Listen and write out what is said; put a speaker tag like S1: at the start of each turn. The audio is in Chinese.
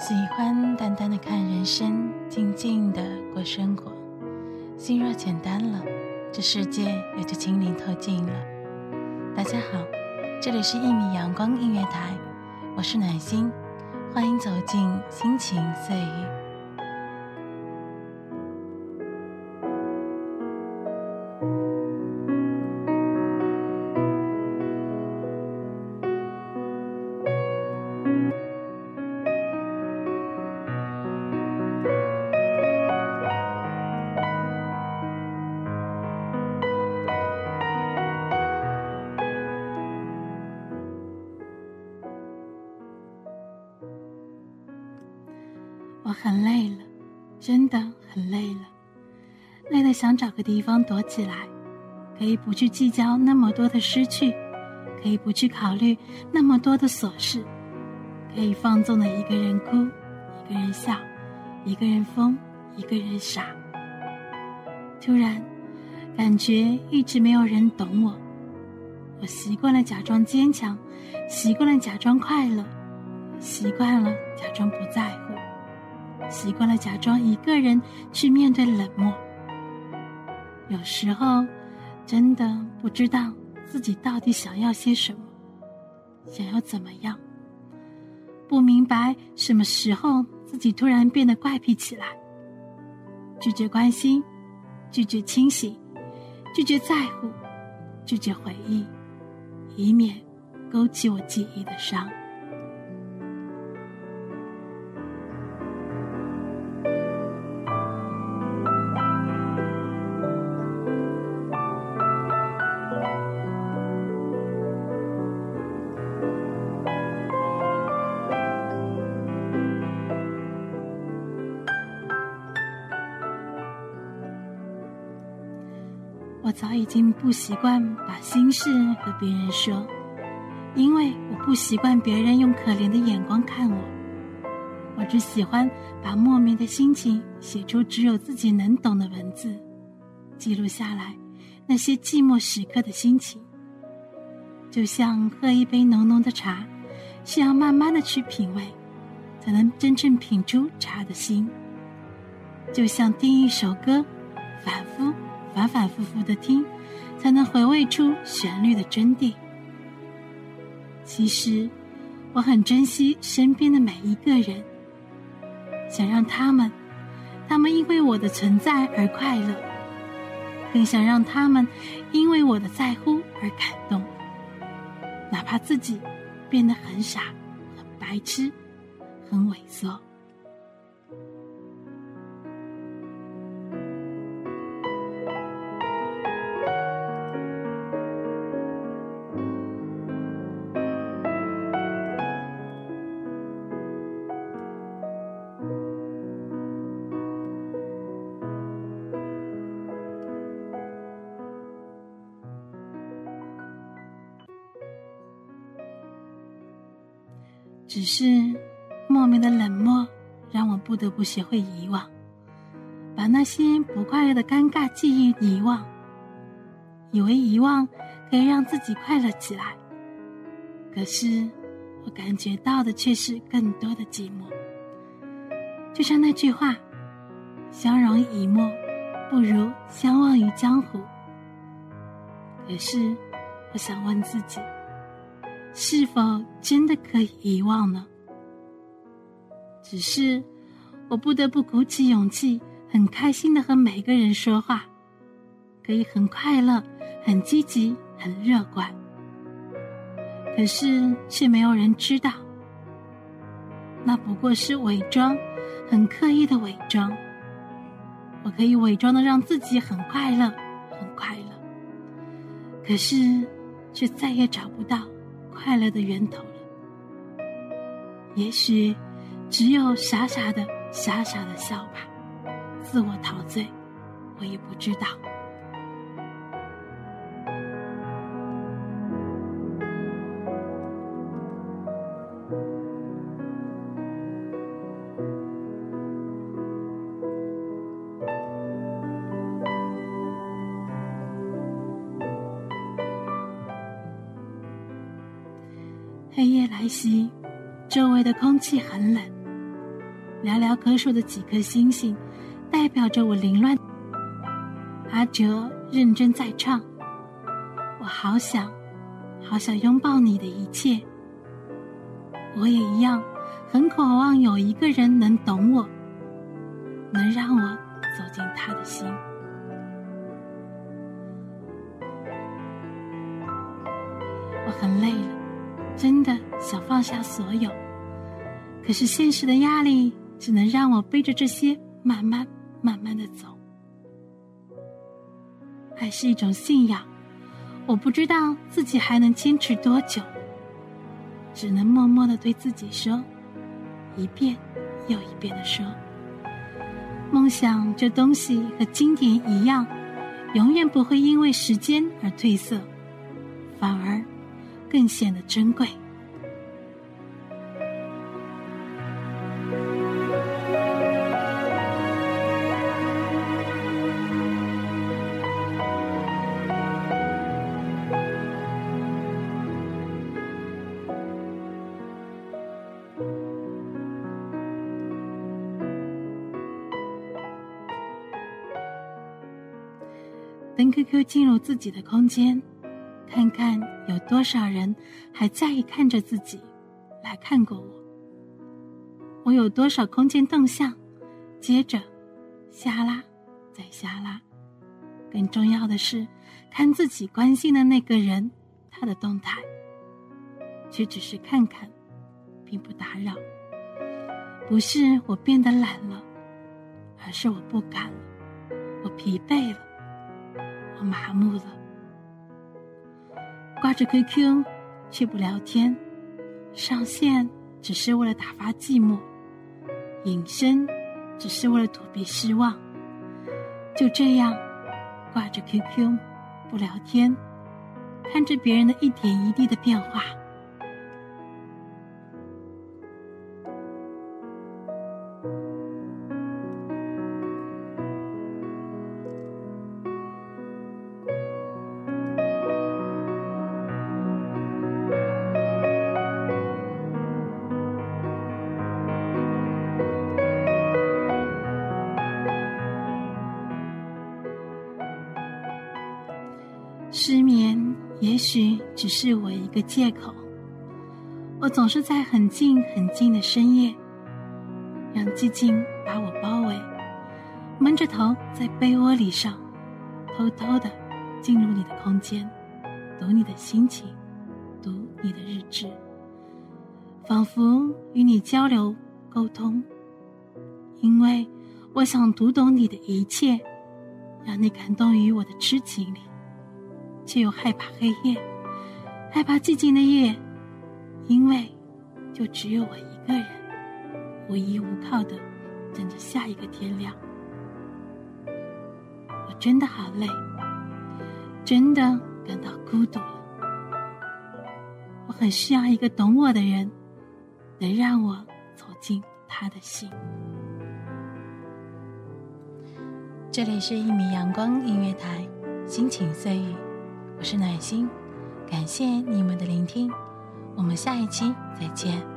S1: 喜欢淡淡的看人生，静静的过生活。心若简单了，这世界也就清灵透镜了。大家好，这里是一米阳光音乐台，我是暖心，欢迎走进心情碎语。很累了，真的很累了，累得想找个地方躲起来，可以不去计较那么多的失去，可以不去考虑那么多的琐事，可以放纵的一个人哭，一个人笑，一个人疯，一个人傻。突然，感觉一直没有人懂我，我习惯了假装坚强，习惯了假装快乐，习惯了假装不在乎。习惯了假装一个人去面对冷漠，有时候真的不知道自己到底想要些什么，想要怎么样。不明白什么时候自己突然变得怪癖起来，拒绝关心，拒绝清醒，拒绝在乎，拒绝回忆，以免勾起我记忆的伤。我早已经不习惯把心事和别人说，因为我不习惯别人用可怜的眼光看我。我只喜欢把莫名的心情写出只有自己能懂的文字，记录下来那些寂寞时刻的心情。就像喝一杯浓浓的茶，需要慢慢的去品味，才能真正品出茶的心。就像听一首歌，反复。反反复复的听，才能回味出旋律的真谛。其实，我很珍惜身边的每一个人，想让他们，他们因为我的存在而快乐，更想让他们因为我的在乎而感动。哪怕自己变得很傻、很白痴、很猥琐。只是莫名的冷漠，让我不得不学会遗忘，把那些不快乐的尴尬记忆遗忘，以为遗忘可以让自己快乐起来。可是我感觉到的却是更多的寂寞。就像那句话：“相濡以沫，不如相忘于江湖。”可是我想问自己。是否真的可以遗忘呢？只是我不得不鼓起勇气，很开心的和每个人说话，可以很快乐、很积极、很乐观。可是却没有人知道，那不过是伪装，很刻意的伪装。我可以伪装的让自己很快乐，很快乐。可是，却再也找不到快乐的源头了。也许，只有傻傻的、傻傻的笑吧，自我陶醉，我也不知道。黑夜来袭，周围的空气很冷。寥寥可数的几颗星星，代表着我凌乱。阿哲认真在唱，我好想，好想拥抱你的一切。我也一样，很渴望有一个人能懂我，能让我走进他的心。我很累了。真的想放下所有，可是现实的压力只能让我背着这些慢慢慢慢的走。爱是一种信仰，我不知道自己还能坚持多久，只能默默的对自己说，一遍又一遍的说，梦想这东西和经典一样，永远不会因为时间而褪色，反而。更显得珍贵。登 QQ 进入自己的空间。看看有多少人还在意看着自己，来看过我。我有多少空间动向，接着下拉，再下拉。更重要的是，看自己关心的那个人他的动态，却只是看看，并不打扰。不是我变得懒了，而是我不敢了，我疲惫了，我麻木了。挂着 QQ，却不聊天；上线只是为了打发寂寞，隐身只是为了躲避失望。就这样，挂着 QQ，不聊天，看着别人的一点一滴的变化。只是我一个借口。我总是在很静很静的深夜，让寂静把我包围，闷着头在被窝里上，偷偷的进入你的空间，读你的心情，读你的日志，仿佛与你交流沟通，因为我想读懂你的一切，让你感动于我的痴情里。却又害怕黑夜，害怕寂静的夜，因为就只有我一个人，无依无靠的等着下一个天亮。我真的好累，真的感到孤独了。我很需要一个懂我的人，能让我走进他的心。这里是一米阳光音乐台，心情碎语。我是暖心，感谢你们的聆听，我们下一期再见。